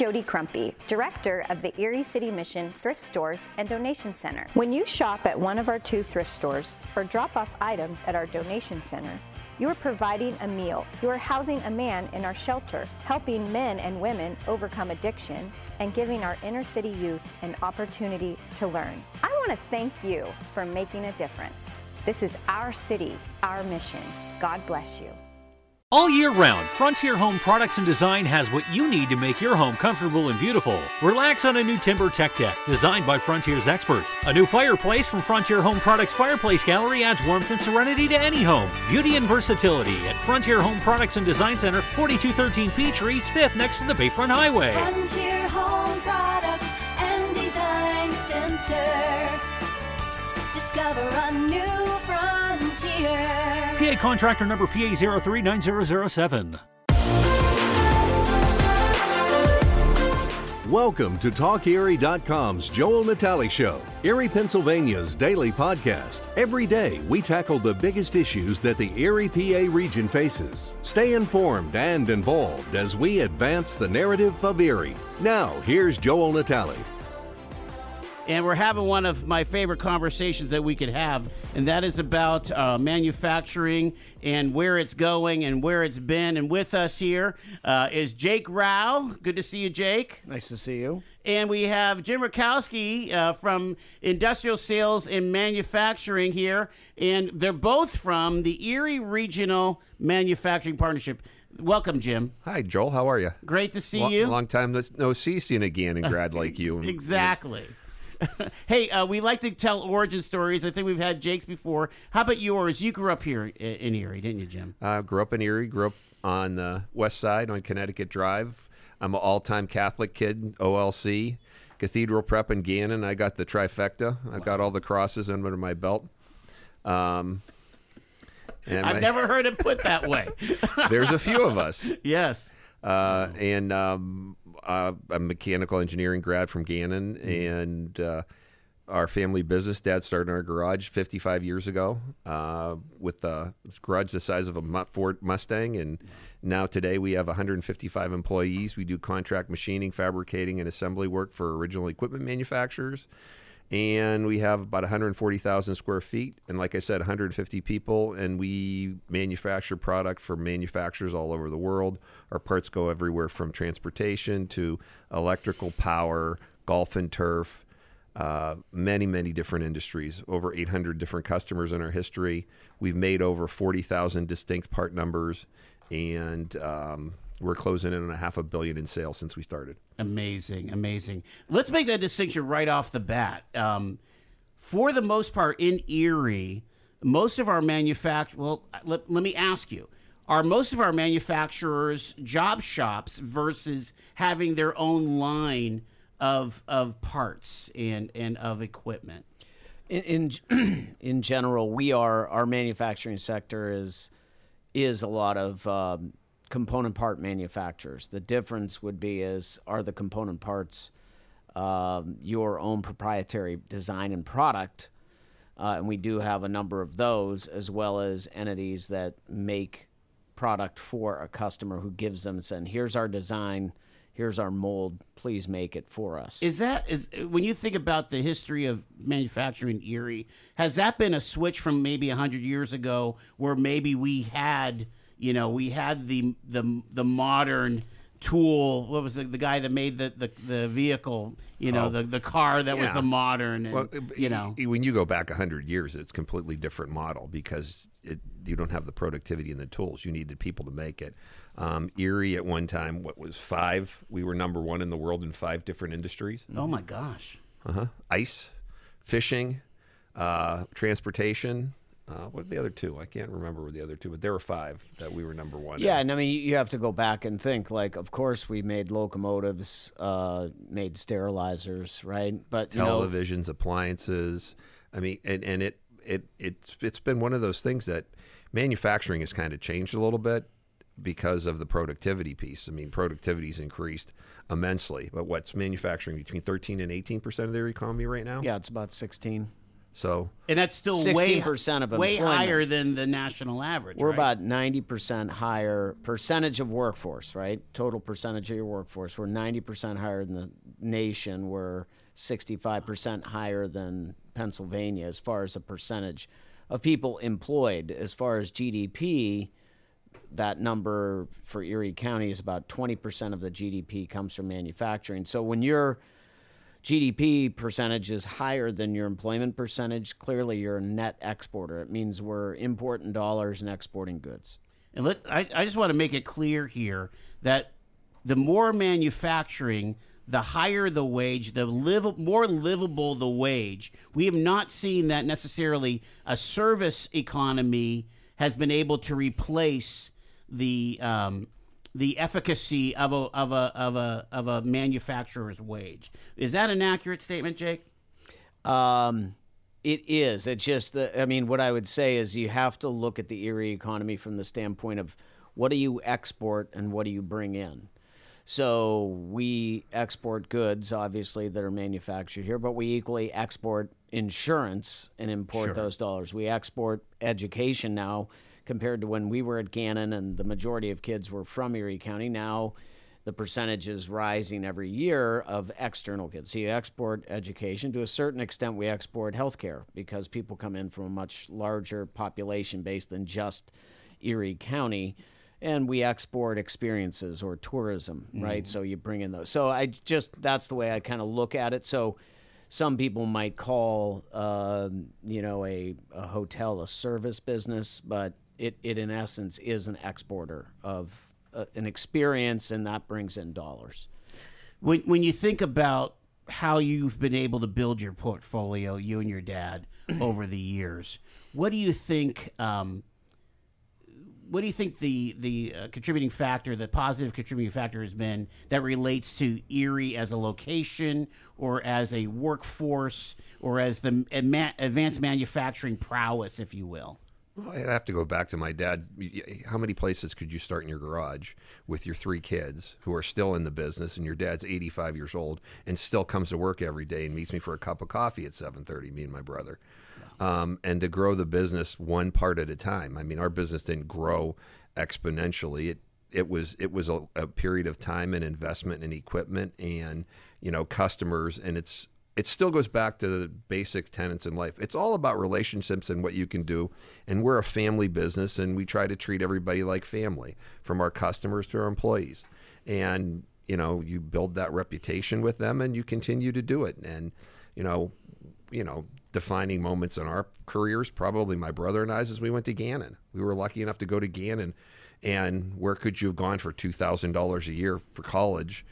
Jody Crumpy, Director of the Erie City Mission Thrift Stores and Donation Center. When you shop at one of our two thrift stores or drop off items at our donation center, you are providing a meal. You are housing a man in our shelter, helping men and women overcome addiction, and giving our inner city youth an opportunity to learn. I want to thank you for making a difference. This is our city, our mission. God bless you. All year round, Frontier Home Products and Design has what you need to make your home comfortable and beautiful. Relax on a new TimberTech deck designed by Frontier's experts. A new fireplace from Frontier Home Products Fireplace Gallery adds warmth and serenity to any home. Beauty and versatility at Frontier Home Products and Design Center, 4213 Peachtree, 5th next to the Bayfront Highway. Frontier Home Products and Design Center. Discover a new frontier. PA contractor number PA 039007. Welcome to TalkErie.com's Joel Natale Show, Erie, Pennsylvania's daily podcast. Every day, we tackle the biggest issues that the Erie PA region faces. Stay informed and involved as we advance the narrative of Erie. Now, here's Joel Natale. And we're having one of my favorite conversations that we could have, and that is about uh, manufacturing and where it's going and where it's been. And with us here uh, is Jake Rouch. Good to see you, Jake. Nice to see you. And we have Jim Rutkowski uh, from Industrial Sales and Manufacturing here, and they're both from the Erie Regional Manufacturing Partnership. Welcome, Jim. Hi, Joel. How are you? Great to see Lo- you. Long time no- no see seeing again and grad like you. Exactly. hey, uh, we like to tell origin stories. I think we've had Jake's before. How about yours? You grew up here in Erie, didn't you, Jim? Uh, grew up in Erie. Grew up on the west side on Connecticut Drive. I'm an all-time Catholic kid. OLC, Cathedral Prep in Gannon. I got the trifecta. I've got all the crosses under my belt. Um, and I've my- never heard it put that way. there's a few of us. yes. Uh, and um, uh, I'm a mechanical engineering grad from Gannon, and uh, our family business. Dad started in our garage 55 years ago uh, with a garage the size of a Ford Mustang, and now today we have 155 employees. We do contract machining, fabricating, and assembly work for original equipment manufacturers. And we have about 140,000 square feet, and like I said, 150 people. And we manufacture product for manufacturers all over the world. Our parts go everywhere from transportation to electrical power, golf and turf, uh, many, many different industries. Over 800 different customers in our history. We've made over 40,000 distinct part numbers, and um, we're closing in on a half a billion in sales since we started. Amazing, amazing. Let's make that distinction right off the bat. Um, for the most part, in Erie, most of our manufact. Well, let, let me ask you: Are most of our manufacturers job shops versus having their own line of of parts and and of equipment? In in, in general, we are our manufacturing sector is is a lot of um, component part manufacturers. The difference would be is are the component parts um, your own proprietary design and product, uh, and we do have a number of those, as well as entities that make product for a customer who gives them saying, "Here's our design." Here's our mold. Please make it for us. Is that is when you think about the history of manufacturing in Erie, has that been a switch from maybe hundred years ago, where maybe we had, you know, we had the the the modern tool. What was the, the guy that made the, the, the vehicle? You know, Oh. the the car that was the modern. And, Well, you know, when you go back 100 years, it's a completely different model because it, you don't have the productivity and the tools. You needed people to make it. Um, Erie at one time, what was five? We were number one in the world in five different industries oh my gosh. uh-huh. ice, fishing, uh, transportation. Uh, what are the other two? I can't remember the other two, but there were five that we were number one. in. Yeah, and I mean, you- have to go back and think. Like, of course, we made locomotives, uh, made sterilizers, right? But you know, televisions, appliances. I mean, and, and it it it's it's been one of those things that manufacturing has kind of changed a little bit because of the productivity piece. I mean, productivity's increased immensely. But what's manufacturing between 13 and 18 percent of their economy right now? yeah, it's about sixteen. So And that's still way 16% of way employment. higher than the national average. We're right? about 90% higher percentage of workforce, right? Total percentage of your workforce. We're 90% higher than the nation. We're 65% higher than Pennsylvania as far as a percentage of people employed. As far as GDP, that number for Erie County is about 20% of the GDP comes from manufacturing. So when your GDP percentage is higher than your employment percentage, clearly you're a net exporter. It means we're importing dollars and exporting goods. And let, I, I just want to make it clear here that the more manufacturing, the higher the wage, the more livable the wage. We have not seen that necessarily a service economy has been able to replace the um, the efficacy of a of a of a of a manufacturer's wage. Is that an accurate statement, Jake? Um, it is. It's just the. I mean, what I would say is you have to look at the Erie economy from the standpoint of what do you export and what do you bring in. So we export goods, obviously, that are manufactured here, but we equally export insurance and import those dollars. We export education now compared to when we were at Gannon and the majority of kids were from Erie County. Now the percentage is rising every year of external kids. So you export education. To a certain extent, we export healthcare because people come in from a much larger population base than just Erie County. And we export experiences or tourism, right? So you bring in those. So I just, that's the way I kind of look at it. So some people might call, um, you know, a, a hotel a service business, but it, it in essence is an exporter of uh, an experience, and that brings in dollars. when when you think about how you've been able to build your portfolio, you and your dad, over the years, what do you think? Um, what do you think the the uh, contributing factor, the positive contributing factor, has been that relates to Erie as a location, or as a workforce, or as the advanced manufacturing prowess, if you will? Well, I'd have to go back to my dad. How many places could you start in your garage with your three kids who are still in the business, and your dad's 85 years old and still comes to work every day and meets me for a cup of coffee at 7:30? Me and my brother, um, and to grow the business one part at a time. I mean, our business didn't grow exponentially. It it was it was a, a period of time and investment in equipment and you know customers, and it's it still goes back to the basic tenets in life. It's all about relationships and what you can do. And we're a family business, and we try to treat everybody like family, from our customers to our employees. And you know, you build that reputation with them, and you continue to do it. And you know, you know, defining moments in our careers, probably my brother and I's, as we went to Gannon. We were lucky enough to go to Gannon, and where could you have gone for two thousand dollars a year for college?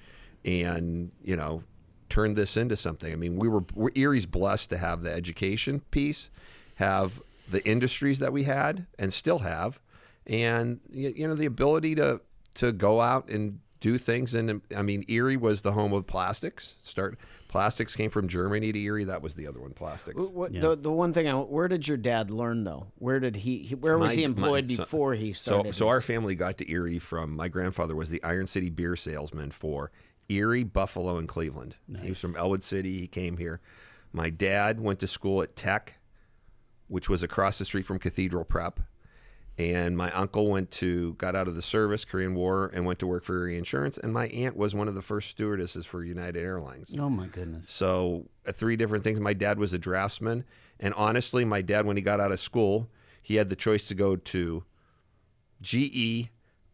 And you know, turn this into something. I mean, we were we're, Erie's blessed to have the education piece, have the industries that we had and still have, and you know the ability to to go out and do things. And I mean, Erie was the home of plastics. Start plastics came from Germany to Erie. That was the other one, plastics. What, the, the one thing I where did your dad learn though? Where did he, he where was My- he employed my- so- before he started? so our his- family got to Erie from my grandfather was the Iron City beer salesman for Erie, Buffalo, and Cleveland. He was from Ellwood City. He came here. My dad went to school at Tech, which was across the street from Cathedral Prep. And my uncle went to got out of the service, Korean War, and went to work for Erie Insurance. And my aunt was one of the first stewardesses for United Airlines. Oh my goodness! So uh, three different things. My dad was a draftsman, and honestly, my dad when he got out of school, he had the choice to go to GE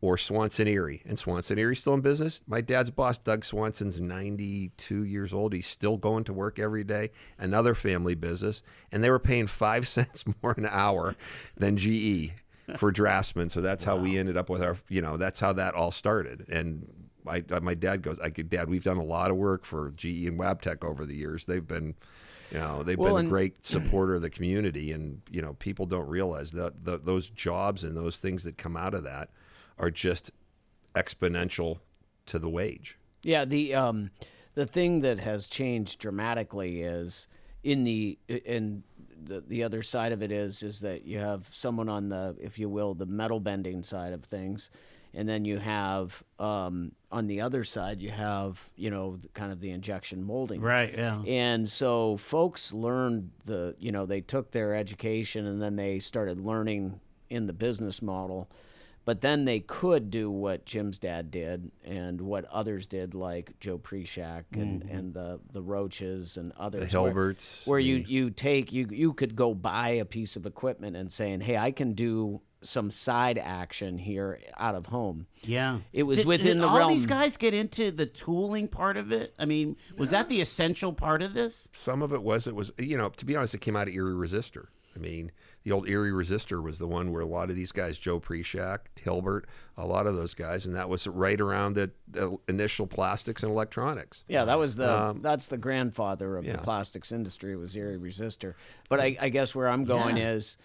or Swanson Erie, and Swanson Erie's still in business. My dad's boss, Doug Swanson's 92 years old. He's still going to work every day. Another family business, and they were paying five cents more an hour than GE for draftsmen. So that's how we ended up with our, you know, that's how that all started. And my my dad goes, I could, Dad, we've done a lot of work for GE and Wabtec over the years. They've been, you know, they've Well, been a great supporter of the community, and you know, people don't realize that the, those jobs and those things that come out of that are just exponential to the wage. Yeah, the um, the thing that has changed dramatically is in the in the the other side of it is is that you have someone on the, if you will, the metal bending side of things, and then you have um, on the other side you have you know kind of the injection molding. Right. Yeah. And so folks learned the, you know, they took their education and then they started learning in the business model. But then they could do what Jim's dad did and what others did, like Joe Preshak and, mm-hmm. and the, the Roaches and others. where- Hilberts, Where, you, you take, you, you could go buy a piece of equipment and saying, hey, I can do some side action here out of home. Yeah, It was Did- within did the all realm. these guys get into the tooling part of it. I mean, was that the essential part of this? Some of it was it was you know to be honest, it came out of Erie Resistor. I mean, the old Erie Resistor was the one where a lot of these guys, Joe Preshak, Hilbert, a lot of those guys, and that was right around the, the initial plastics and electronics. Yeah, that was the that's the grandfather of Um, yeah. the plastics industry was Erie Resistor. But I, I guess where I'm going is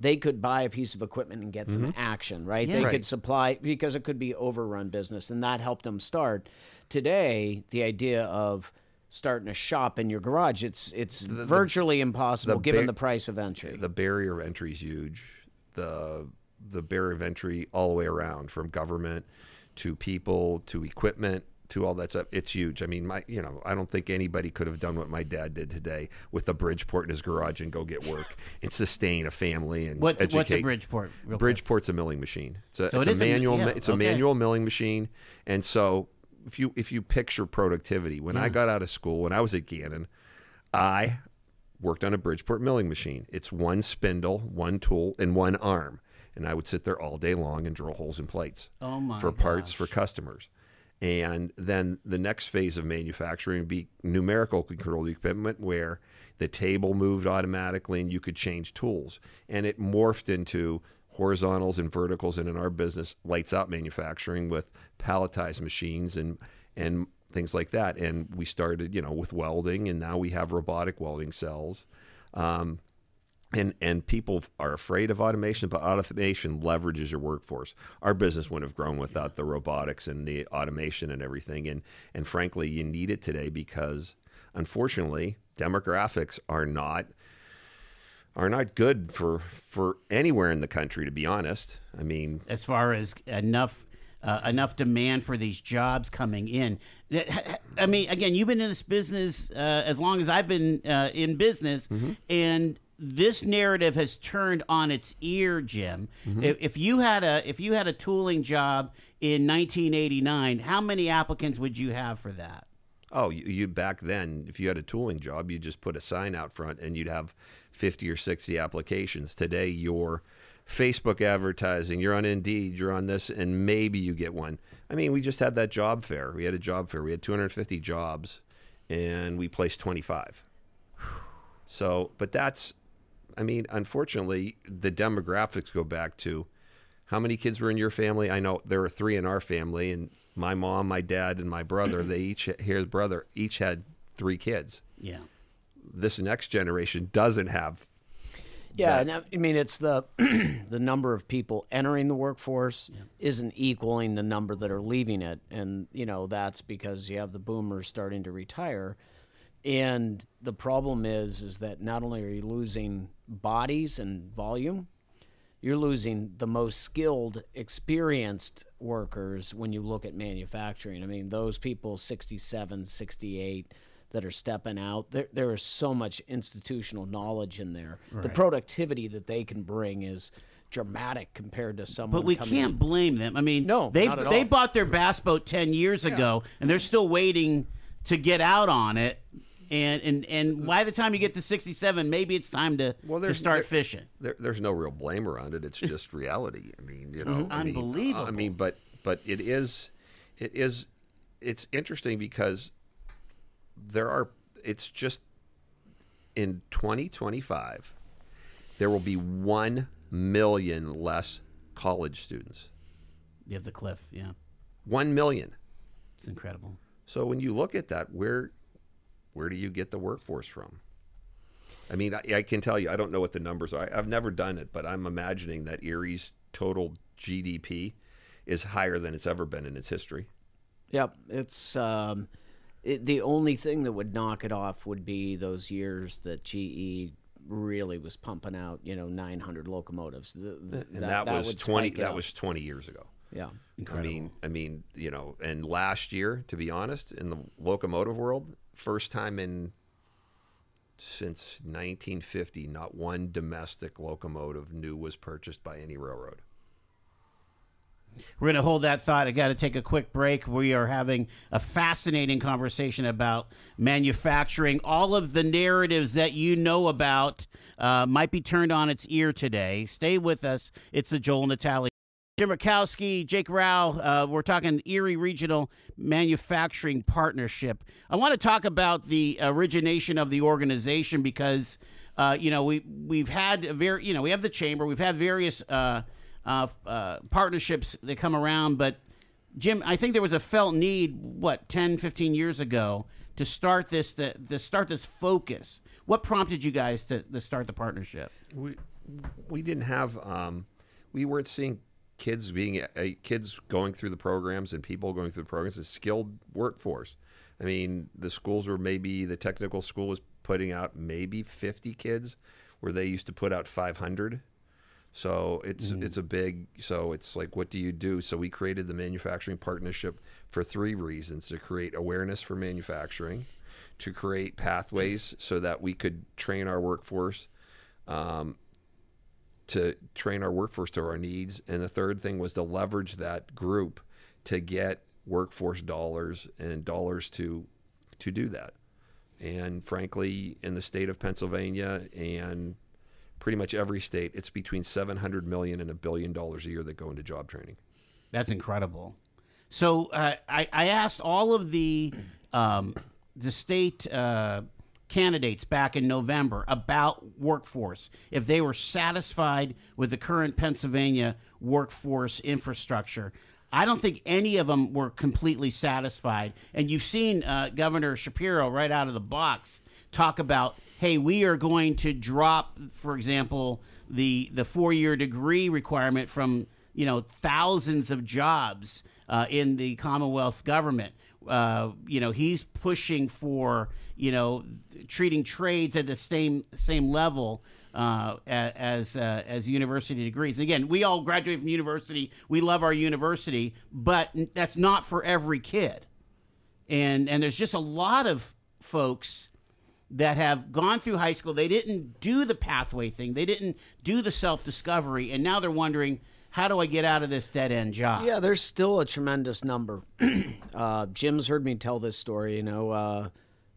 they could buy a piece of equipment and get some action, right? They Right. could supply because it could be overrun business, and that helped them start. Today, the idea of starting a shop in your garage, it's it's virtually impossible the given big- the price of entry. The barrier of entry is huge. The the barrier of entry all the way around, from government to people to equipment to all that stuff. It's huge. I mean, my you know, I don't think anybody could have done what my dad did today with a Bridgeport in his garage and go get work and sustain a family and What's educate. what's a Bridgeport? real quick? Bridgeport's a milling machine. It's a, So it's it a is a manual. yeah, ma- it's a manual milling machine, and so if you if you picture productivity, when I got out of school, when I was at Gannon, I worked on a Bridgeport milling machine. It's one spindle, one tool, and one arm, and I would sit there all day long and drill holes in plates Oh my for parts gosh. for customers. And then the next phase of manufacturing would be numerical control equipment where the table moved automatically and you could change tools. And it morphed into horizontals and verticals and in our business lights out manufacturing with palletized machines and and things like that. And we started, you know, with welding and now we have robotic welding cells. Um, and and people are afraid of automation, but automation leverages your workforce. Our business wouldn't have grown without the robotics and the automation and everything. And and frankly, you need it today because unfortunately, demographics are not are not good for for anywhere in the country. To be honest, I mean, as far as enough uh, enough demand for these jobs coming in. I mean, again, you've been in this business uh, as long as I've been uh, in business, Mm-hmm. and this narrative has turned on its ear, Jim. Mm-hmm. If, if you had a if you had a tooling job in 1989, how many applicants would you have for that? Oh, you, you back then, if you had a tooling job, you just put a sign out front and you'd have 50 or 60 applications. Today, you're Facebook advertising, you're on Indeed, you're on this, and maybe you get one. I mean, we just had that job fair. We had a job fair. We had 250 jobs, and we placed 25. So, but that's, I mean, unfortunately, the demographics go back to how many kids were in your family? I know there were three in our family, and my mom, my dad, and my brother. They each his brother each had three kids. Yeah. This next generation doesn't have. Yeah, that- and I mean it's the the number of people entering the workforce isn't equaling the number that are leaving it, and you know that's because you have the boomers starting to retire, and the problem is is that not only are you losing bodies and volume, you're losing the most skilled, experienced workers when you look at manufacturing. I mean, those people 67, 68 that are stepping out, there, there is so much institutional knowledge in there. The productivity that they can bring is dramatic compared to someone But we coming can't in. blame them. I mean, No, they they all. bought their bass boat ten years ago, and they're still waiting to get out on it. And and and by the time you get to sixty seven, maybe it's time to Well, to start there- fishing. There, there's no real blame around it. It's just reality. I mean, you know, I mean, unbelievable. I mean, but but it is, it is, it's interesting because there are. It's just in 2025, there will be one million less college students. You have the cliff, yeah, One million. it's incredible. So when you look at that, where where do you get the workforce from? I mean, I, I can tell you, I don't know what the numbers are. I, I've never done it, but I'm imagining that Erie's total GDP is higher than it's ever been in its history. Yep, it's um, it, the only thing that would knock it off would be those years that GE really was pumping out, you know, 900 locomotives. The- the- and that, was 20 that up. was 20 years ago yeah. i mean i mean you know and last year to be honest in the locomotive world first time in since 1950 not one domestic locomotive new was purchased by any railroad We're going to hold that thought. I got to take a quick break. We are having a fascinating conversation about manufacturing. All of the narratives that you know about uh, might be turned on its ear today. Stay with us. It's the Joel Natale. Jim Rutkowski, Jake Rouch. Uh, we're talking Erie Regional Manufacturing Partnership. I want to talk about the origination of the organization because, uh, you know, we we've had a very, you know, we have the chamber, we've had various uh, partnerships that come around, but Jim, I think there was a felt need, what, 10, 15 years ago, to start this, to start this focus. What prompted you guys to, to start the partnership? we we didn't have um, we weren't seeing kids being uh, kids going through the programs and people going through the programs as skilled workforce. I mean, the schools were maybe the technical school was putting out maybe 50 kids, where they used to put out 500. So it's it's a big so it's like what do you do? So we created the manufacturing partnership for three reasons: to create awareness for manufacturing, to create pathways so that we could train our workforce um, to train our workforce to our needs. And the third thing was to leverage that group to get workforce dollars and dollars to to do that. And frankly, in the state of Pennsylvania and pretty much every state, it's between 700 million and a billion dollars a year that go into job training. That's incredible. So uh, I, I asked all of the um, the state uh, candidates back in November about workforce if they were satisfied with the current Pennsylvania workforce infrastructure. I don't think any of them were completely satisfied. And you've seen uh, Governor Shapiro right out of the box talk about, hey, we are going to drop, for example, the the four year degree requirement from you know thousands of jobs uh, in the Commonwealth government. Uh, you know he's pushing for you know treating trades at the same same level uh, as uh, as university degrees. Again, we all graduate from university. We love our university, but that's not for every kid. And and there's just a lot of folks that have gone through high school. They didn't do the pathway thing. They didn't do the self discovery, and now they're wondering, how do I get out of this dead end job? Yeah, there's still a tremendous number. uh, Jim's heard me tell this story. You know, uh,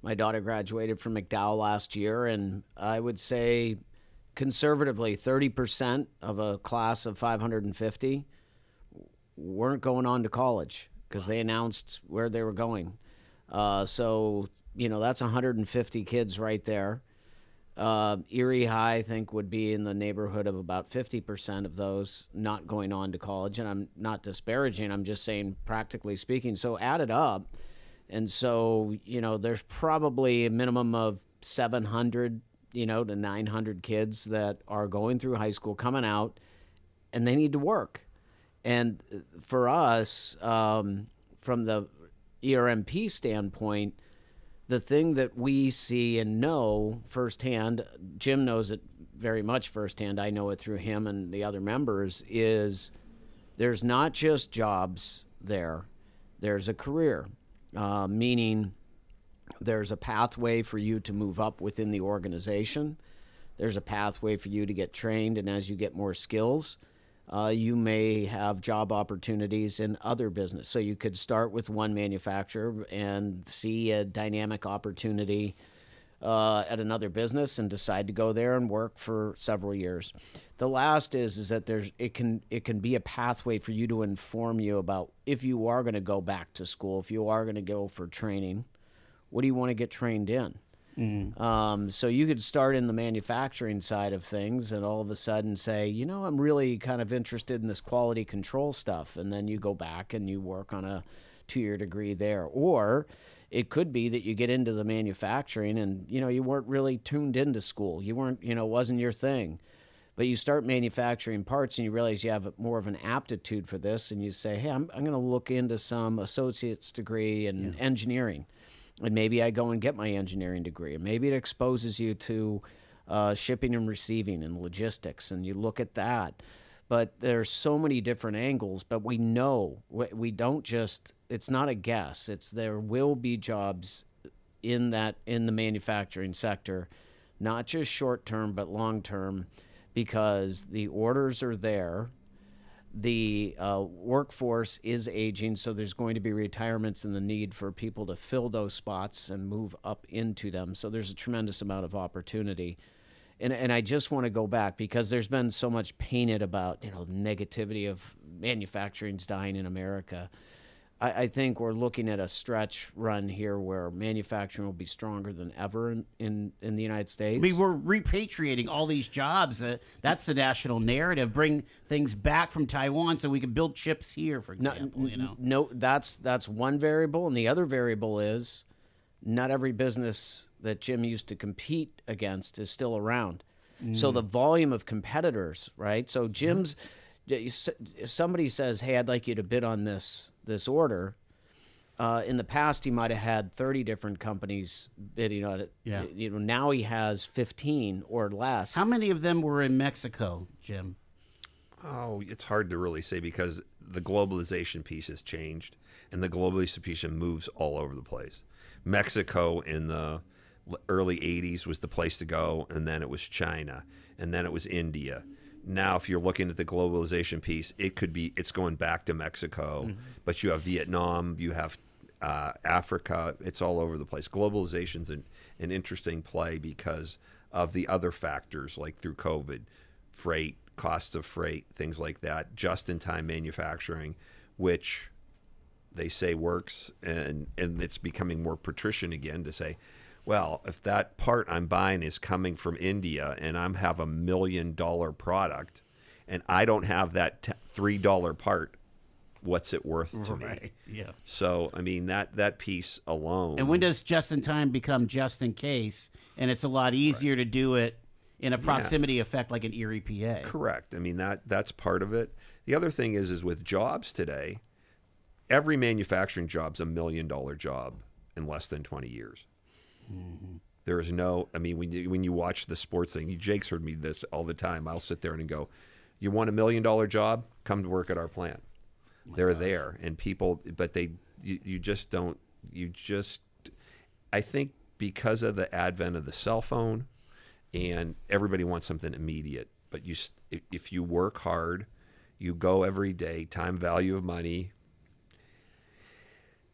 my daughter graduated from McDowell last year, and I would say conservatively 30% of a class of 550 weren't going on to college because they announced where they were going. Uh, so, you know, that's 150 kids right there. Uh, Erie High, I think, would be in the neighborhood of about 50% of those not going on to college. And I'm not disparaging, I'm just saying, practically speaking. So add it up. And so, you know, there's probably a minimum of 700, you know, to 900 kids that are going through high school, coming out, and they need to work. And for us, um, from the ERMP standpoint, the thing that we see and know firsthand, Jim knows it very much firsthand. I know it through him and the other members. Is there's not just jobs there, there's a career, uh, meaning there's a pathway for you to move up within the organization. There's a pathway for you to get trained, and as you get more skills, uh, you may have job opportunities in other business. So you could start with one manufacturer and see a dynamic opportunity uh, at another business and decide to go there and work for several years. The last is is that there's it can it can be a pathway for you to inform you about if you are going to go back to school, if you are going to go for training, what do you want to get trained in? Um, so you could start in the manufacturing side of things and all of a sudden say, you know, I'm really kind of interested in this quality control stuff. And then you go back and you work on a two year degree there. Or it could be that you get into the manufacturing and, you know, you weren't really tuned into school. You weren't, you know, wasn't your thing. But you start manufacturing parts and you realize you have more of an aptitude for this and you say, hey, I'm, I'm going to look into some associate's degree in engineering and maybe I go and get my engineering degree, and maybe it exposes you to uh, shipping and receiving and logistics, and you look at that. But there's so many different angles. But we know we, we don't just. It's not a guess. It's there will be jobs in that in the manufacturing sector, not just short term but long term, because the orders are there the uh, workforce is aging, so there's going to be retirements and the need for people to fill those spots and move up into them. So there's a tremendous amount of opportunity. And, and I just want to go back because there's been so much painted about you know the negativity of manufacturing's dying in America. I, I think we're looking at a stretch run here where manufacturing will be stronger than ever in, in, in the United States. I mean, we're repatriating all these jobs. Uh, that's the national narrative. Bring things back from Taiwan so we can build chips here, for No, example. you know, no, that's that's one variable, and the other variable is not every business that Jim used to compete against is still around. So the volume of competitors, right? So Jim's somebody says, "Hey, I'd like you to bid on this this order." Uh, in the past, he might have had thirty different companies bidding on it. Yeah. You know, now he has fifteen or less. how many of them were in Mexico, Jim? Oh, it's hard to really say because the globalization piece has changed, and the globalization piece moves all over the place. Mexico in the early '80s was the place to go, and then it was China, and then it was India. Now, if you're looking at the globalization piece, it could be it's going back to Mexico, but you have Vietnam, you have uh, Africa. It's all over the place. Globalization's an, an interesting play because of the other factors, like through COVID, freight, costs of freight, things like that, just in time manufacturing, which they say works and and it's becoming more patrician again to say well if that part i'm buying is coming from india and i'm have a million dollar product and i don't have that t- three dollar part what's it worth to me Yeah. so i mean that that piece alone And when does just in time become just in case? And it's a lot easier to do it in a proximity effect like an Erie PA. Correct. I mean that that's part of it. The other thing is is with jobs today, every manufacturing job's a million dollar job in less than 20 years. There is no I mean when you, when you watch the sports thing, Jake's heard me this all the time. I'll sit there and go, "You want a million dollar job? Come to work at our plant." They're there and people but they you, you just don't you just I think because of the advent of the cell phone and everybody wants something immediate. But you, if you work hard, you go every day, time value of money,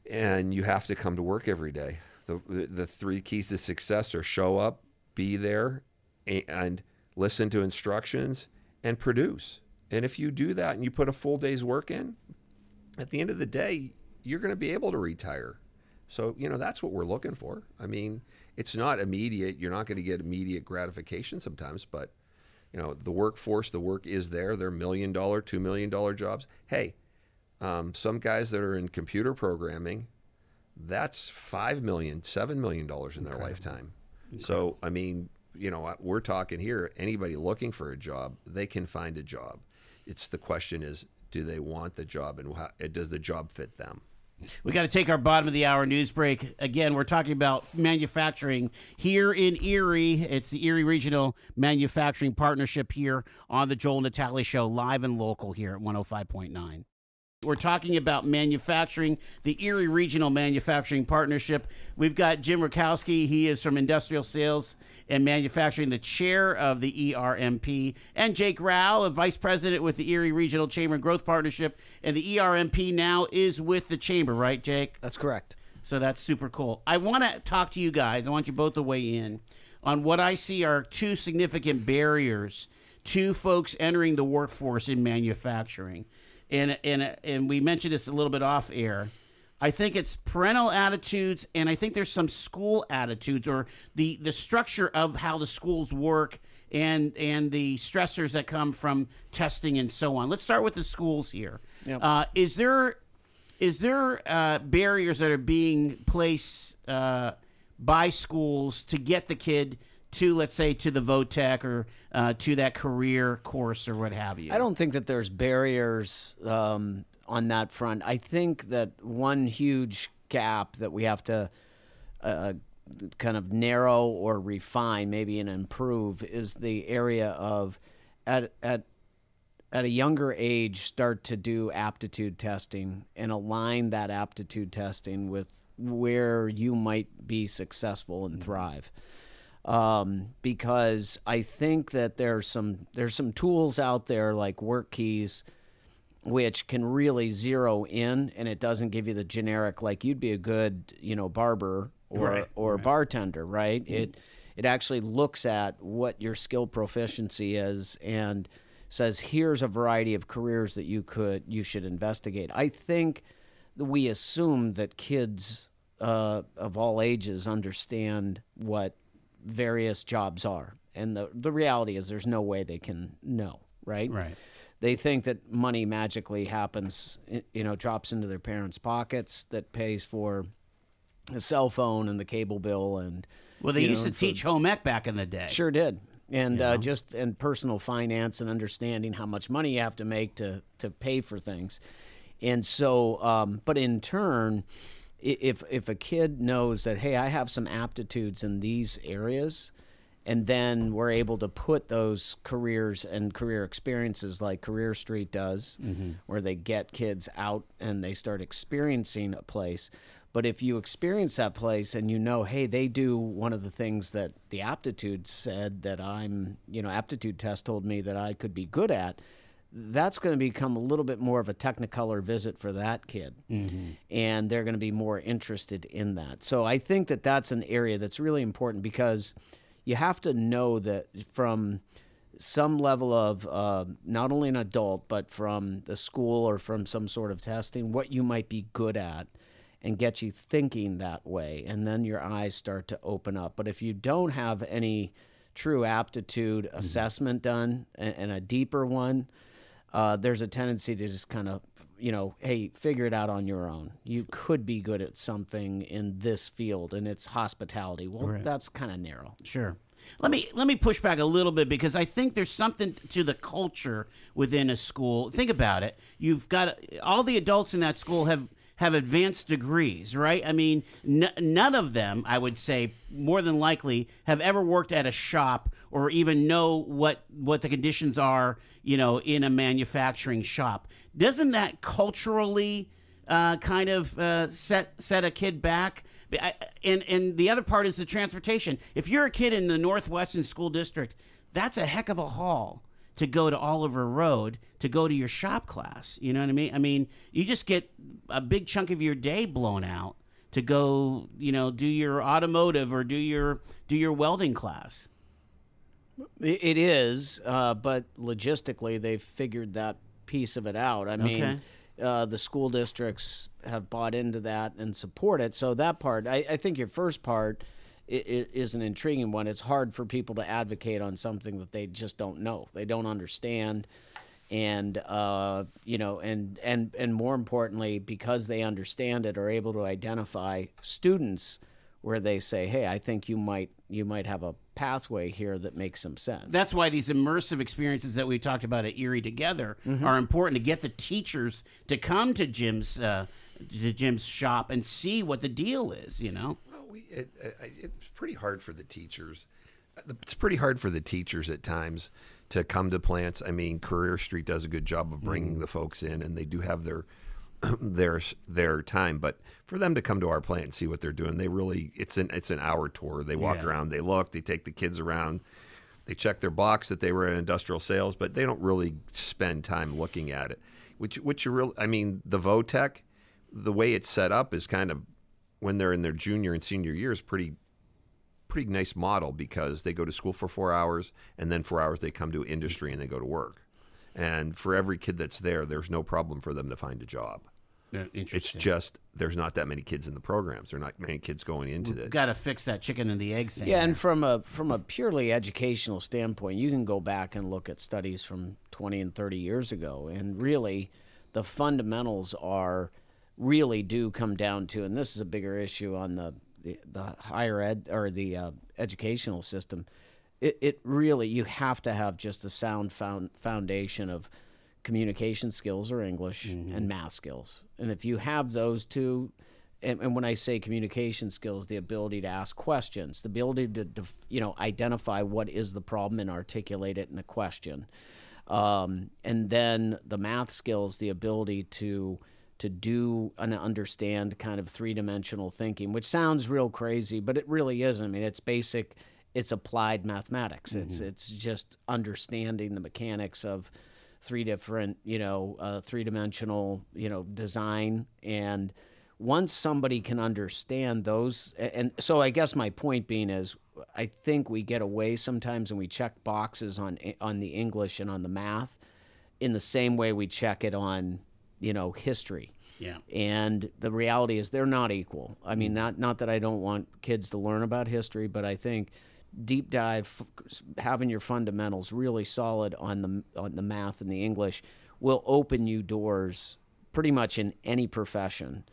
and you have to come to work every day. The, the, three keys to success are show up, be there, and listen to instructions and produce. And if you do that and you put a full day's work in, at the end of the day, you're going to be able to retire. So, you know, that's what we're looking for. I mean, it's not immediate. You're not going to get immediate gratification sometimes, but, you know, the workforce, the work is there. They're million dollar, two million dollar jobs. Hey, um, some guys that are in computer programming, that's five million, seven million dollars in their lifetime. So, I mean, you know, we're talking here. Anybody looking for a job, they can find a job. It's the question is, do they want the job, and how, does the job fit them? We got to take our bottom of the hour news break. Again, we're talking about manufacturing here in Erie. It's the Erie Regional Manufacturing Partnership here on the Joel Natale Show, live and local here at 105.9. We're talking about manufacturing, the Erie Regional Manufacturing Partnership. We've got Jim Rutkowski. He is from Industrial Sales and Manufacturing, the chair of the ERMP, and Jake Rouch, a vice president with the Erie Regional Chamber and Growth Partnership. And the ERMP now is with the chamber, right, Jake? That's correct. So that's super cool. I want to talk to you guys. I want you both to weigh in on what I see are two significant barriers to folks entering the workforce in manufacturing. And and and we mentioned this a little bit off air. I think it's parental attitudes and I think there's some school attitudes or the the structure of how the schools work and and the stressors that come from testing and so on. Let's start with the schools here. Yep. Uh, is there is there uh, barriers that are being placed uh, by schools to get the kid to, let's say, to the VOTEC or uh, to that career course or what have you? I don't think that there's barriers um, on that front. I think that one huge gap that we have to uh, kind of narrow or refine, maybe and improve, is the area of at at at a younger age start to do aptitude testing and align that aptitude testing with where you might be successful and thrive um, because I think that there's some there's some tools out there like WorkKeys which can really zero in and it doesn't give you the generic like you'd be a good you know barber or Right, or bartender right? It it actually looks at what your skill proficiency is and says here's a variety of careers that you could you should investigate. I think we assume that kids uh, of all ages understand what various jobs are and the the reality is there's no way they can know right Right. they think that money magically happens, you know, drops into their parents' pockets that pays for the cell phone and the cable bill and Well, they used know, to for- teach home ec back in the day. Sure did. And uh, just and personal finance and understanding how much money you have to make to to pay for things, and so, um, but in turn, if if a kid knows that hey, I have some aptitudes in these areas, and then we're able to put those careers and career experiences like Career Street does, mm-hmm. where they get kids out and they start experiencing a place. But if you experience that place and you know, hey, they do one of the things that the aptitude said that I'm, you know, aptitude test told me that I could be good at, that's going to become a little bit more of a technicolor visit for that kid. And they're going to be more interested in that. So I think that that's an area that's really important because you have to know that from some level of uh, not only an adult, but from the school or from some sort of testing, what you might be good at and get you thinking that way. And then your eyes start to open up. But if you don't have any true aptitude assessment done and, and a deeper one, uh, there's a tendency to just kind of, you know, hey, figure it out on your own. You could be good at something in this field, and it's hospitality. Well, that's kind of narrow. Sure. Let me let me push back a little bit because I think there's something to the culture within a school. Think about it. You've got all the adults in that school have have advanced degrees, right? I mean, n- none of them, I would say, more than likely, have ever worked at a shop or even know what what the conditions are, you know, in a manufacturing shop. Doesn't that culturally uh, kind of uh, set set a kid back? I- And and the other part is the transportation. If you're a kid in the Northwestern School District, that's a heck of a haul to go to Oliver Road to go to your shop class. You know what I mean? I mean, you just get a big chunk of your day blown out to go, you know, do your automotive or do your do your welding class. It is, uh, but logistically, they've figured that piece of it out. I mean, Okay. uh, the school districts have bought into that and support it. So that part, I, I think your first part is an intriguing one. It's hard for people to advocate on something that they just don't know, they don't understand, and uh, you know, and and and more importantly, because they understand it, are able to identify students where they say, "Hey, I think you might you might have a pathway here that makes some sense." That's why these immersive experiences that we talked about at Erie together Mm-hmm. are important to get the teachers to come to Jim's uh, to Jim's shop and see what the deal is. You know. We, it, uh, it, it's pretty hard for the teachers. Uh, it's pretty hard for the teachers at times to come to plants. I mean, Career Street does a good job of bringing mm-hmm. the folks in, and they do have their their their time. But for them to come to our plant and see what they're doing, they really it's an it's an hour tour. They walk Yeah. around, they look, they take the kids around. They check their box that they were in industrial sales, but they don't really spend time looking at it. Which, which you really, I mean, the Votech, the way it's set up is kind of when they're in their junior and senior years, pretty, pretty nice model because they go to school for four hours and then four hours they come to industry and they go to work. And for every kid that's there, there's no problem for them to find a job. It's just there's not that many kids in the programs. There are not many kids going into the. Got to fix that chicken and the egg thing. Yeah, and from a from a purely educational standpoint, you can go back and look at studies from 20 and 30 years ago, and really, the fundamentals are really do come down to, and this is a bigger issue on the the, the higher ed or the uh, educational system. It, it really you have to have just a sound found foundation of communication skills or English and math skills, and if you have those two. and, and when I say communication skills, the ability to ask questions, the ability to, def- you know, identify what is the problem and articulate it in a question, um, and then the math skills, the ability to to do and understand kind of three dimensional thinking, which sounds real crazy, but it really isn't. I mean, it's basic. It's applied mathematics. It's it's just understanding the mechanics of three different, you know, uh, three dimensional, you know, design. And once somebody can understand those, and so I guess my point being is, I think we get away sometimes and we check boxes on on the English and on the math, in the same way we check it on, you know, history. Yeah. And the reality is they're not equal. I Mm. mean, not not that I don't want kids to learn about history, but I think deep dive, f- having your fundamentals really solid on the on the math and the English will open you doors pretty much in any profession.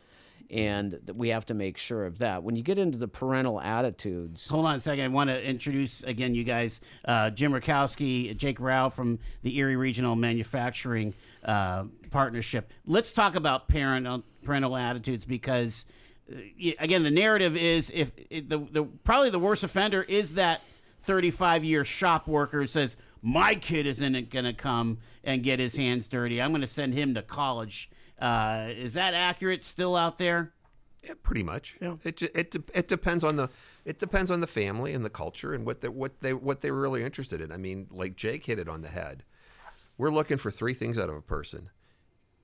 And we have to make sure of that. When you get into the parental attitudes, Hold on a second. I want to introduce again, you guys, uh, Jim Rutkowski, Jake Rouch from the Erie Regional Manufacturing uh, Partnership. Let's talk about parental parental attitudes because, uh, again, the narrative is if, if the, the probably the worst offender is that 35 year shop worker who says my kid isn't going to come and get his hands dirty. I'm going to send him to college. Uh, is that accurate? Still out there? Yeah, pretty much. It, it it depends on the it depends on the family and the culture and what they what they what they're really interested in. I mean, like Jake hit it on the head. We're looking for three things out of a person: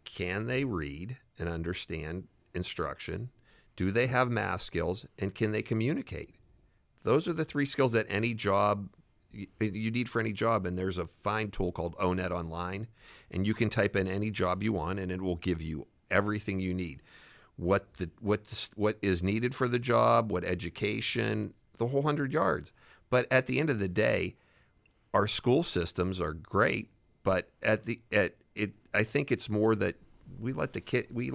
can they read and understand instruction? Do they have math skills? And can they communicate? Those are the three skills that any job you need for any job. And there's a fine tool called ONET Online, and you can type in any job you want, and it will give you everything you need. What the what what is needed for the job, what education, the whole hundred yards. But at the end of the day, our school systems are great, but at the at it, I think it's more that we let the kid we.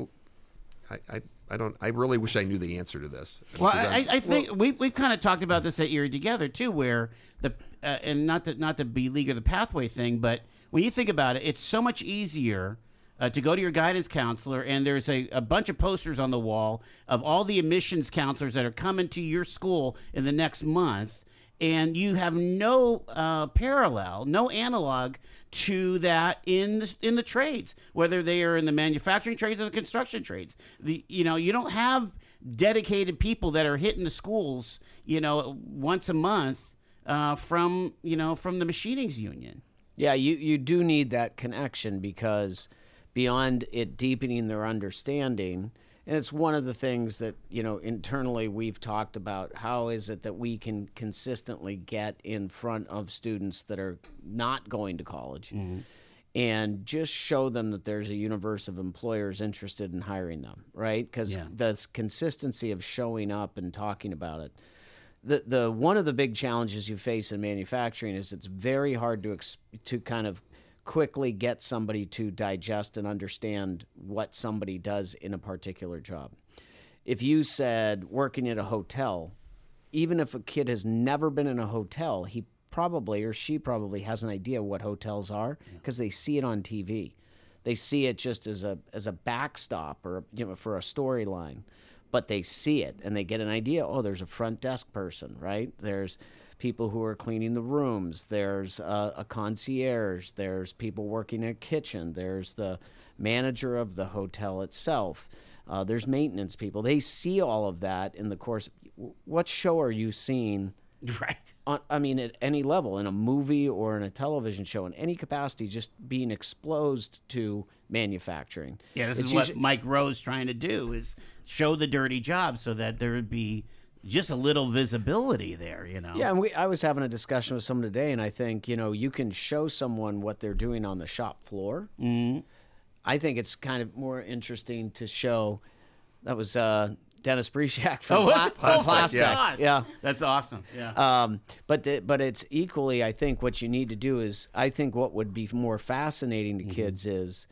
I, I, I don't. I really wish I knew the answer to this. Well, I, I think we we've kind of talked about this at Erie together too, where the uh, and not to not to beleaguer the pathway thing, but when you think about it, it's so much easier uh, to go to your guidance counselor, and there's a, a bunch of posters on the wall of all the admissions counselors that are coming to your school in the next month, and you have no uh, parallel, no analog to that in the, in the trades, whether they are in the manufacturing trades or the construction trades. The you know you don't have dedicated people that are hitting the schools, you know, once a month uh, from you know from the machinings union. Yeah, you, you do need that connection because beyond it deepening their understanding, and it's one of the things that, you know, internally we've talked about how is it that we can consistently get in front of students that are not going to college and just show them that there's a universe of employers interested in hiring them, right? Because Yeah. the consistency of showing up and talking about it the the one of the big challenges you face in manufacturing is it's very hard to ex- to kind of quickly get somebody to digest and understand what somebody does in a particular job. If you said working at a hotel, even if a kid has never been in a hotel, he probably or she probably has an idea what hotels are because they see it on TV. They see it just as a as a backstop or you know for a storyline, but they see it and they get an idea. Oh, there's a front desk person, right? There's people who are cleaning the rooms. There's a, a concierge. There's people working in a kitchen. There's the manager of the hotel itself. Uh, there's maintenance people. They see all of that in the course. What show are you seeing? Right. on, I mean, at any level, in a movie or in a television show, in any capacity, just being exposed to manufacturing. Yeah, this It's is what Mike Rowe trying to do is show the dirty job so that there would be just a little visibility there. You know. Yeah, and we, I was having a discussion with someone today, and I think you know you can show someone what they're doing on the shop floor. Mm-hmm. I think it's kind of more interesting to show. That was uh, Dennis Bresiak from, Oh, Pla- Oh, Plastic. gosh. Yeah. That's awesome. Yeah. Um, but the, but it's equally, I think, what you need to do is, I think what would be more fascinating to Mm-hmm. kids is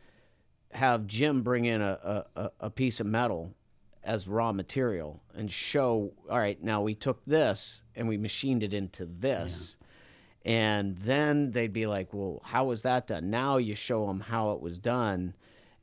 have Jim bring in a, a, a- a piece of metal as raw material and show, all right, now we took this and we machined it into this. And then they'd be like, well, how was that done? Now you show them how it was done.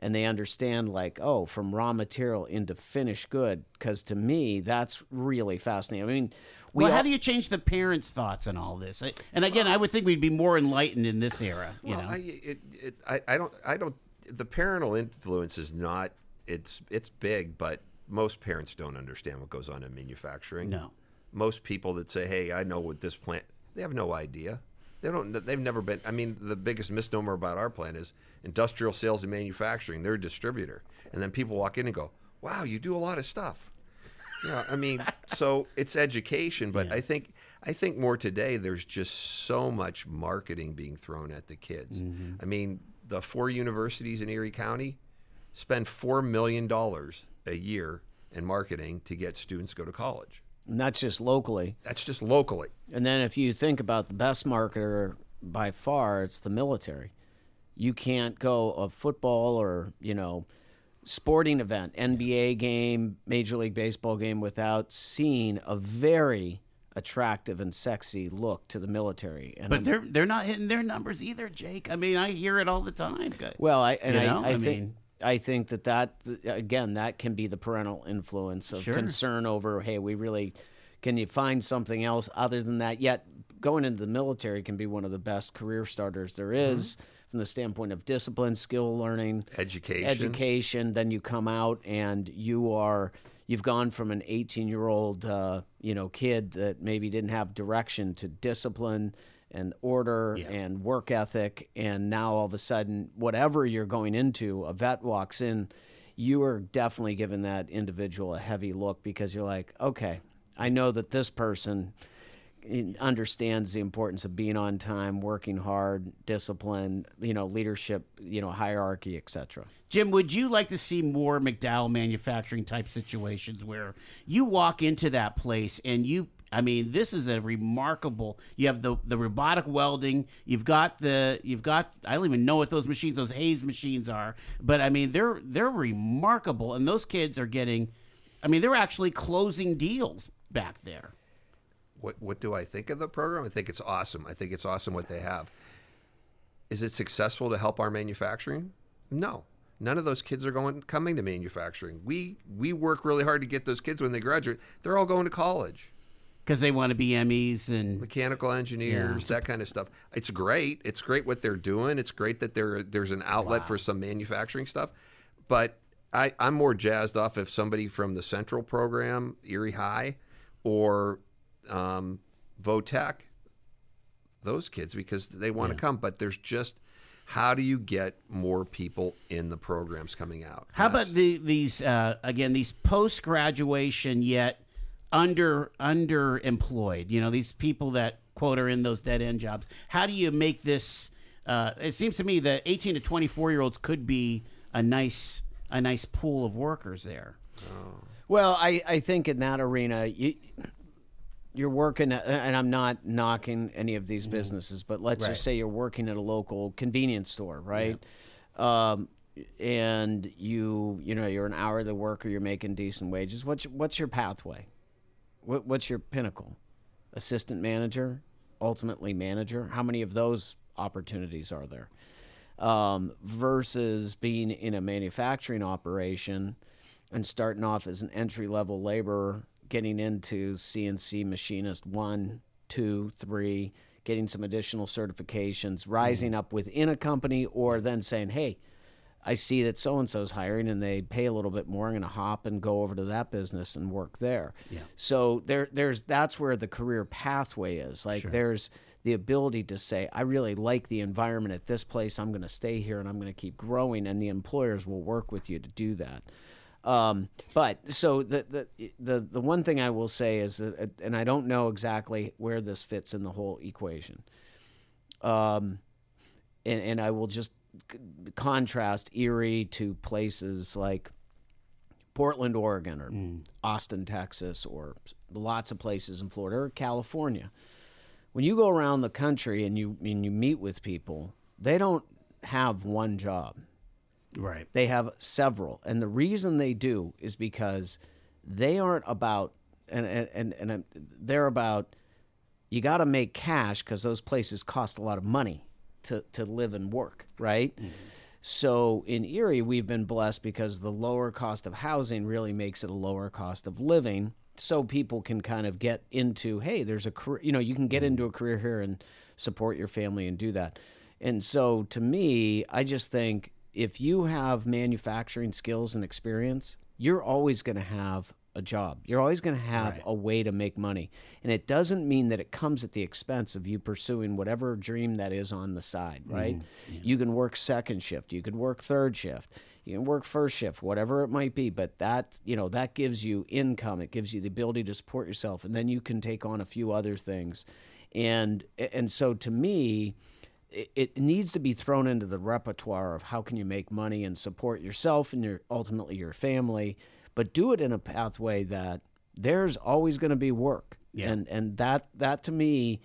and they understand like oh from raw material into finished good because to me that's really fascinating i mean we well, how do you change the parents' thoughts on all this? And again, I would think we'd be more enlightened in this era. You Well, know, I, it, it, I, I don't, I don't. The parental influence is not. It's, it's big, but most parents don't understand what goes on in manufacturing. No. Most people that say, "Hey, I know what this plant," they have no idea. They don't. They've never been. I mean, the biggest misnomer about our plant is industrial sales and manufacturing. They're a distributor, and then people walk in and go, "Wow, you do a lot of stuff." Yeah, I mean, so it's education, but I think I think more today. There's just so much marketing being thrown at the kids. Mm-hmm. I mean, the four universities in Erie County spend four million dollars a year in marketing to get students to go to college. and that's just locally That's just locally. And then if you think about the best marketer by far, it's the military. You can't go a football or, you know, sporting event, NBA game, Major League Baseball game without seeing a very attractive and sexy look to the military. And but I'm- they're they're not hitting their numbers either, Jake. I mean, I hear it all the time. well, I and You I, know, I, I think mean- I think that that again that can be the parental influence of Sure. concern over hey we really can you find something else other than that yet going into the military can be one of the best career starters there is, Mm-hmm. from the standpoint of discipline skill learning Education. education then you come out and you are you've gone from an 18 year old uh, you know kid that maybe didn't have direction to discipline and order and work ethic and now all of a sudden whatever you're going into a vet walks in you are definitely giving that individual a heavy look because you're like okay i know that this person understands the importance of being on time working hard discipline you know leadership you know hierarchy etc Jim, would you like to see more McDowell manufacturing type situations where you walk into that place and you I mean, this is a remarkable. You have the the robotic welding. You've got the you've got I don't even know what those machines, those Hayes machines are, but I mean they're they're remarkable, and those kids are getting. I mean, they're actually closing deals back there. What what do I think of the program? I think it's awesome. I think it's awesome what they have. Is it successful to help our manufacturing? No. None of those kids are going coming to manufacturing. We we work really hard to get those kids when they graduate. They're all going to college. Because they want to be MEs and Mechanical engineers, that kind of stuff. It's great. It's great what they're doing. It's great that there there's an outlet for some manufacturing stuff. But I, I'm more jazzed off if somebody from the Central program, Erie High, or um, Votech, those kids, because they want to come. But there's just how do you get more people in the programs coming out? How That's- about the, these uh, again? These post graduation yet under underemployed. You know, these people that quote are in those dead end jobs. How do you make this? Uh, it seems to me that eighteen to twenty four year olds could be a nice a nice pool of workers there. Well, I, I think in that arena, you, you're working, at, and I'm not knocking any of these businesses, but let's just say you're working at a local convenience store, right? Um, and you, you know, you're an hourly worker, you're making decent wages. What's what's your pathway? What, what's your pinnacle? Assistant manager, ultimately manager. How many of those opportunities are there? um, versus being in a manufacturing operation and starting off as an entry level laborer, getting into CNC machinist one, two, three, getting some additional certifications, rising mm-hmm. up within a company, or then saying, hey, I see that so and so's hiring and they pay a little bit more. I'm going to hop and go over to that business and work there. Yeah. So there, there's that's where the career pathway is. Like there's the ability to say, I really like the environment at this place. I'm going to stay here and I'm going to keep growing, and the employers will work with you to do that. Um, but so the, the the the one thing I will say is that, and I don't know exactly where this fits in the whole equation. Um, and, and I will just c- contrast Erie to places like Portland, Oregon, or Austin, Texas, or lots of places in Florida or California. When you go around the country and you and you meet with people, they don't have one job. Right. They have several, and the reason they do is because they aren't about and and and, and um, they're about you got to make cash because those places cost a lot of money to to live and work, right? So in Erie, we've been blessed because the lower cost of housing really makes it a lower cost of living. So people can kind of get into, hey, there's a career, you know, you can get into a career here and support your family and do that. And so to me, I just think if you have manufacturing skills and experience, you're always going to have a job. You're always going to have Right. a way to make money. And it doesn't mean that it comes at the expense of you pursuing whatever dream that is on the side, mm, right? You can work second shift, you could work third shift, you can work first shift, whatever it might be, but that, you know, that gives you income, it gives you the ability to support yourself and then you can take on a few other things. And and so to me, it, it needs to be thrown into the repertoire of how can you make money and support yourself and your ultimately your family, but do it in a pathway that there's always going to be work. Yeah. And and that that to me,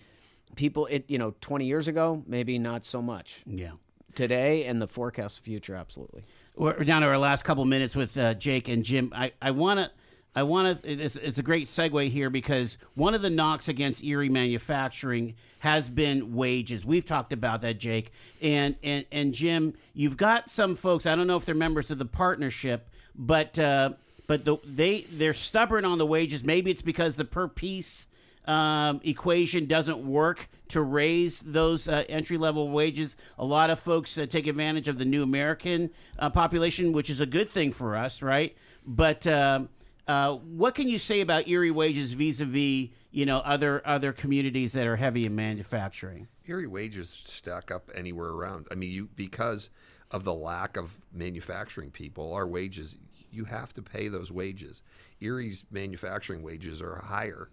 people it you know 20 years ago maybe not so much. Yeah. Today and the forecast future absolutely. We're down to our last couple minutes with uh, Jake and Jim. I, I want to. I want to. It's, it's a great segue here because one of the knocks against Erie manufacturing has been wages. We've talked about that, Jake and and and Jim. You've got some folks. I don't know if they're members of the partnership, but uh, but the, they they're stubborn on the wages. Maybe it's because the per piece um, equation doesn't work to raise those uh, entry level wages. A lot of folks uh, take advantage of the new American uh, population, which is a good thing for us, right? But um uh, what can you say about Erie wages vis a vis you know other other communities that are heavy in manufacturing? Erie wages stack up anywhere around. I mean, you because of the lack of manufacturing people, our wages you have to pay those wages. Erie's manufacturing wages are higher,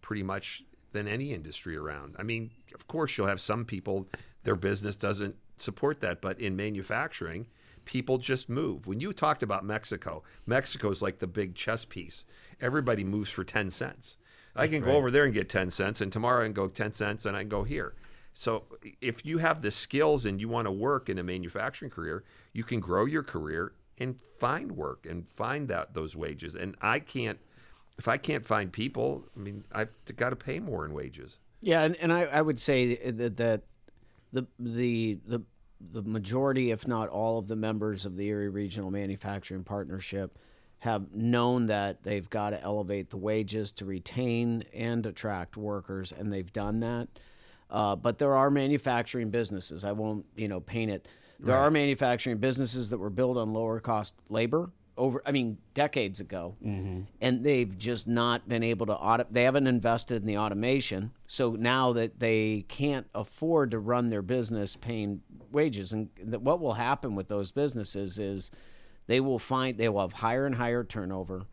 pretty much than any industry around. I mean, of course, you'll have some people their business doesn't support that, but in manufacturing, people just move. When you talked about Mexico, Mexico's like the big chess piece. Everybody moves for ten cents. I can go over there and get 10 cents, and tomorrow I can go 10 cents and I can go here. So if you have the skills and you want to work in a manufacturing career, you can grow your career and find work and find that those wages. And I can't, if I can't find people, I mean, I've got to pay more in wages. Yeah, and, and I, I would say that, that the the the the majority, if not all, of the members of the Erie Regional Manufacturing Partnership have known that they've got to elevate the wages to retain and attract workers, and they've done that. Uh, but there are manufacturing businesses. I won't, you know, paint it. There are manufacturing businesses that were built on lower cost labor over, I mean, decades ago, and they've just not been able to auto. They haven't invested in the automation, so now that they can't afford to run their business paying wages, and that what will happen with those businesses is they will find they will have higher and higher turnover.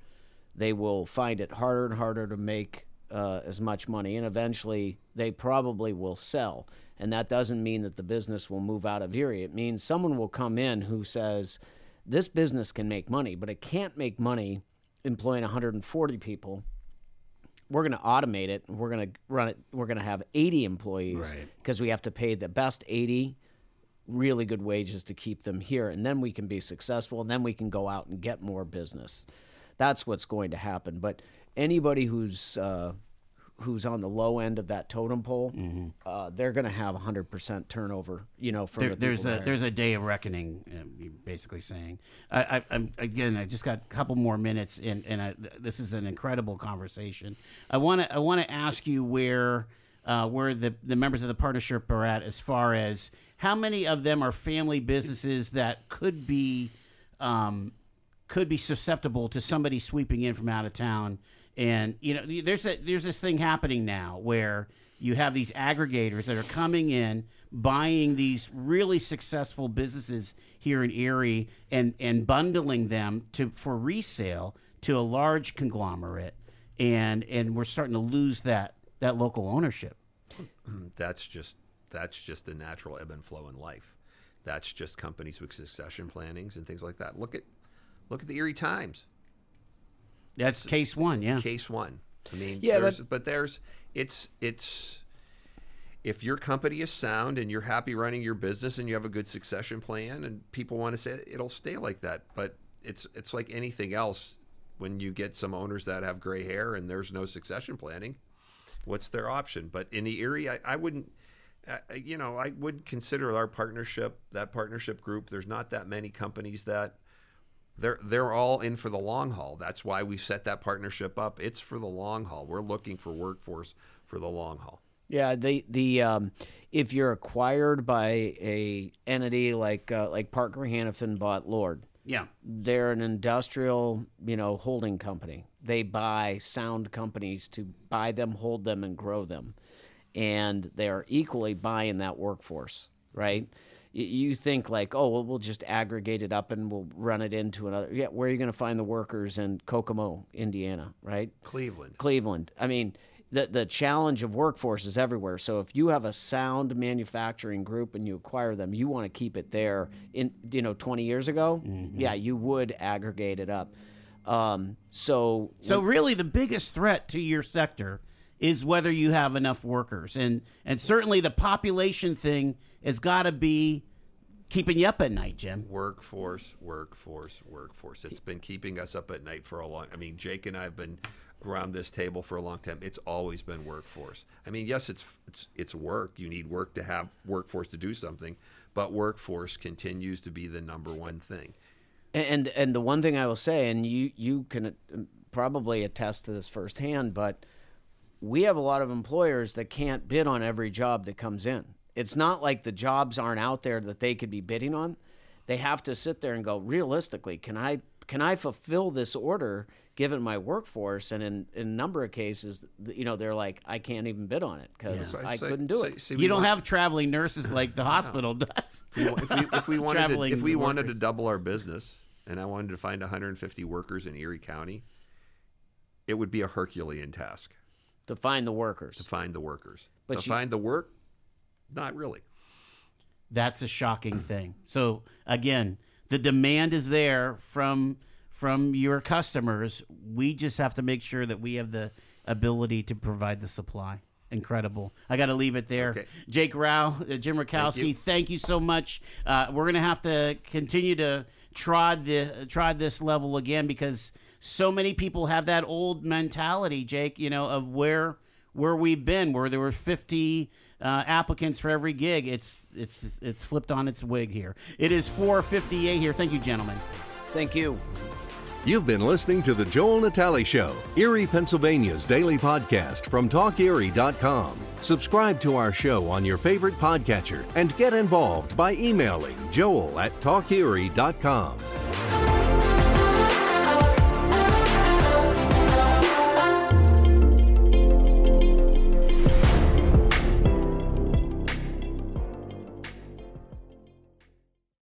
They will find it harder and harder to make uh, as much money, and eventually they probably will sell. And that doesn't mean that the business will move out of Erie. It means someone will come in who says, "This business can make money, but it can't make money employing 140 people." We're going to automate it. We're going to run it. We're going to have 80 employees Right. because we have to pay the best 80 really good wages to keep them here and then we can be successful and then we can go out and get more business that's what's going to happen but anybody who's uh, who's on the low end of that totem pole uh, they're going to have 100% turnover you know from There, the there's a there. there's a day of reckoning. Uh, you're basically saying. I, I, I'm again. I just got a couple more minutes, and and I, this is an incredible conversation. I want to I want to ask you where uh, where the the members of the partnership are at as far as how many of them are family businesses that could be um, could be susceptible to somebody sweeping in from out of town. And you know, there's a, there's this thing happening now where you have these aggregators that are coming in, buying these really successful businesses here in Erie, and and bundling them to for resale to a large conglomerate, and and we're starting to lose that that local ownership. That's just that's just the natural ebb and flow in life. That's just companies with succession plannings and things like that. Look at look at the Erie Times. That's case one, yeah. case one. I mean, Yeah, there's, but, there's it's it's if your company is sound and you're happy running your business and you have a good succession plan and people want to say it, it'll stay like that. But it's it's like anything else. When you get some owners that have gray hair and there's no succession planning, what's their option? But in the Erie, I, I wouldn't. uh, you know, I would consider our partnership, that partnership group. There's not that many companies that they're they're all in for the long haul. That's why we set that partnership up. It's for the long haul. We're looking for workforce for the long haul. Yeah, the the um, if you're acquired by a entity like uh, like Parker Hannifin bought Lord, Yeah. they're an industrial, you know, holding company. They buy sound companies to buy them, hold them, and grow them, and they are equally buying that workforce, right? Y- You think like, oh, well, we'll just aggregate it up and we'll run it into another. Yeah, where are you going to find the workers in Kokomo, Indiana, right? Cleveland. Cleveland. I mean, the the challenge of workforce is everywhere. So if you have a sound manufacturing group and you acquire them, you want to keep it there. In you know, 20 years ago, yeah, you would aggregate it up. Um, so So really, the biggest threat to your sector is whether you have enough workers, and and certainly the population thing has got to be keeping you up at night, Jim. Workforce, workforce, workforce. It's been keeping us up at night for a long. I mean, Jake and I have been around this table for a long time. It's always been workforce. I mean, yes, it's it's it's work. You need work to have workforce to do something, but workforce continues to be the number one thing. And and the one thing I will say, and you you can uh, probably attest to this firsthand, but we have a lot of employers that can't bid on every job that comes in. It's not like the jobs aren't out there that they could be bidding on. They have to sit there and go, realistically, can I can I fulfill this order given my workforce? And in, in a number of cases, you know, they're like, I can't even bid on it because So I say- couldn't do say- it. see, we You don't want- have traveling nurses like the hospital does. if we, if we wanted to, if we wanted to double our business and I wanted to find 150 workers in Erie County, it would be a Herculean task to find the workers. to find the workers. But to you- find the work, not really. That's a shocking thing. So again, the demand is there from from your customers. We just have to make sure that we have the ability to provide the supply. Incredible. I got to leave it there. Okay. Jake Rouch, uh, Jim Rutkowski, thank you. you. so much. Uh, we're going to have to continue to trod the trod this level again because so many people have that old mentality, Jake. You know of where where we've been, where there were fifty uh, applicants for every gig. It's it's it's flipped on its wig here. It is four fifty eight here. Thank you, gentlemen. Thank you. You've been listening to The Joel Natale Show, Erie, Pennsylvania's daily podcast from TalkErie.com. Subscribe to our show on your favorite podcatcher and get involved by emailing joel at TalkErie.com.